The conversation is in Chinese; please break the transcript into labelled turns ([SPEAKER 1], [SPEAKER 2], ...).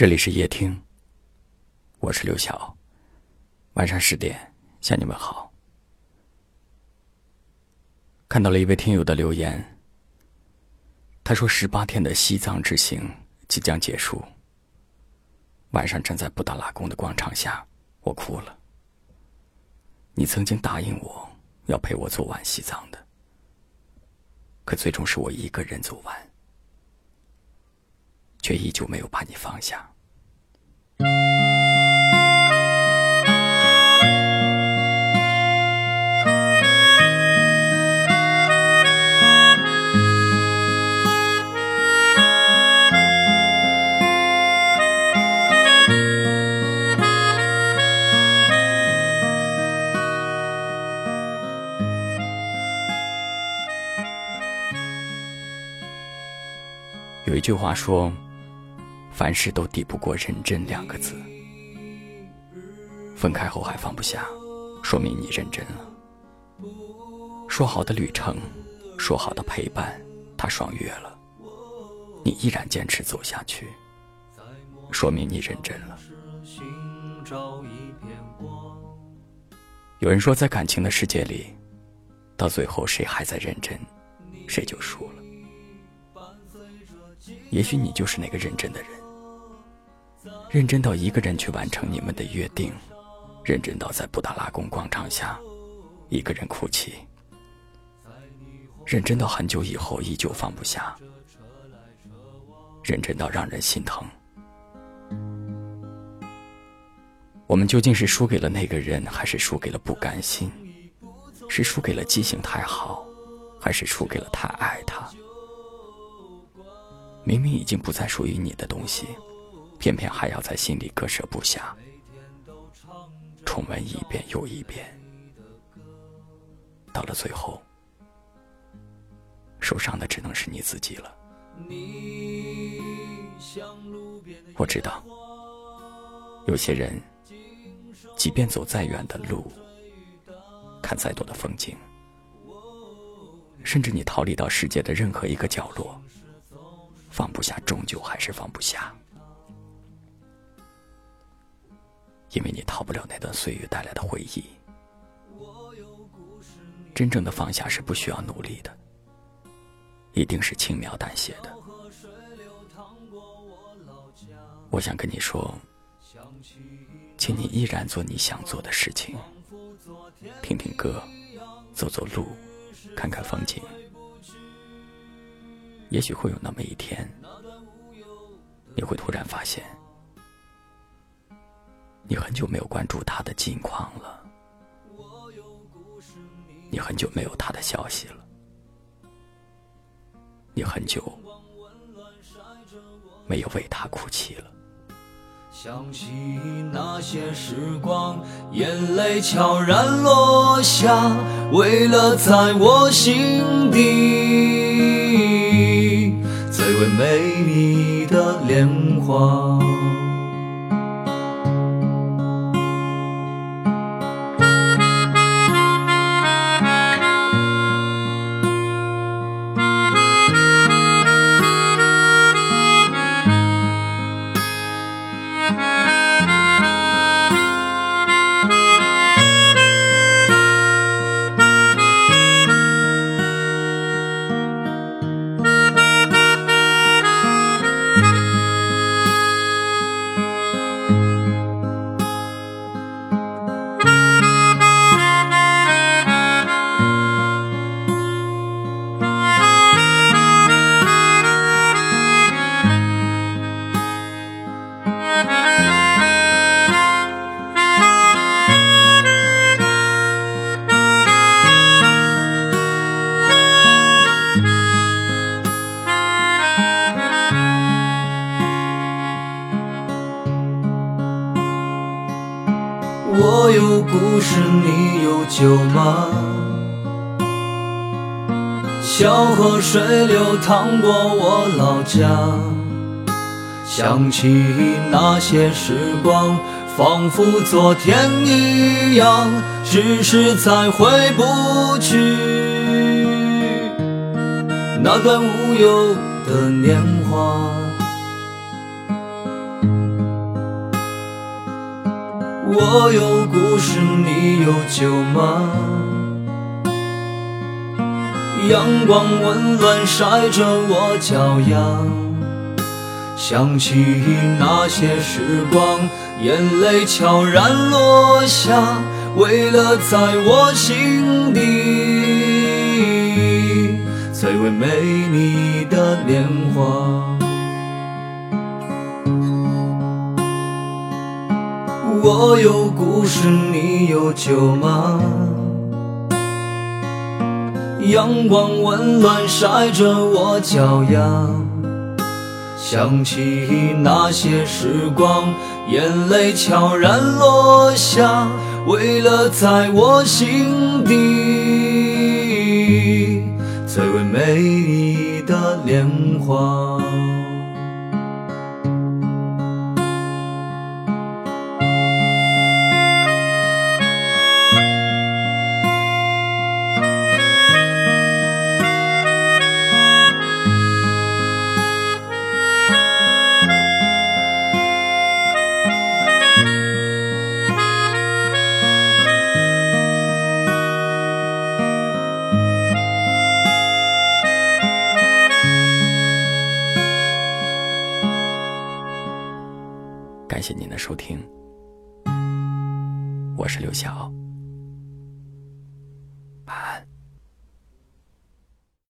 [SPEAKER 1] 这里是夜听，我是刘晓。晚上十点向你们好。看到了一位听友的留言，他说十八天的西藏之行即将结束。晚上站在布达拉宫的广场下，我哭了。你曾经答应我要陪我走完西藏的，可最终是我一个人走完。却依旧没有把你放下。有一句话说。凡事都抵不过认真两个字。分开后还放不下，说明你认真了。说好的旅程，说好的陪伴，他爽约了，你依然坚持走下去，说明你认真了。有人说，在感情的世界里，到最后谁还在认真，谁就输了。也许你就是那个认真的人。认真到一个人去完成你们的约定，认真到在布达拉宫广场下一个人哭泣，认真到很久以后依旧放不下，认真到让人心疼。我们究竟是输给了那个人，还是输给了不甘心？是输给了记性太好，还是输给了太爱他？明明已经不再属于你的东西。偏偏还要在心里割舍不下，重温一遍又一遍，到了最后，受伤的只能是你自己了。我知道，有些人，即便走再远的路，看再多的风景，甚至你逃离到世界的任何一个角落，放不下，终究还是放不下。因为你逃不了那段岁月带来的回忆。真正的放下是不需要努力的，一定是轻描淡写的。我想跟你说，请你依然做你想做的事情，听听歌，走走路，看看风景。也许会有那么一天，你会突然发现。你很久没有关注他的近况了，你很久没有他的消息了，你很久没有为他哭泣了。
[SPEAKER 2] 想起那些时光，眼泪悄然落下，为了在我心底最为美丽的莲花。我是，你有酒吗？小河水流淌过我老家，想起那些时光，仿佛昨天一样，只是再回不去那段无忧的年华。我有故事，你有酒吗？阳光温暖晒着我脚丫，想起那些时光，眼泪悄然落下，为了在我心底最为美丽的年华。我有故事，你有酒吗？阳光温暖晒着我脚丫，想起那些时光，眼泪悄然落下，为了在我心底最为美丽的莲花。
[SPEAKER 1] 感谢您的收听。我是刘晓。晚安。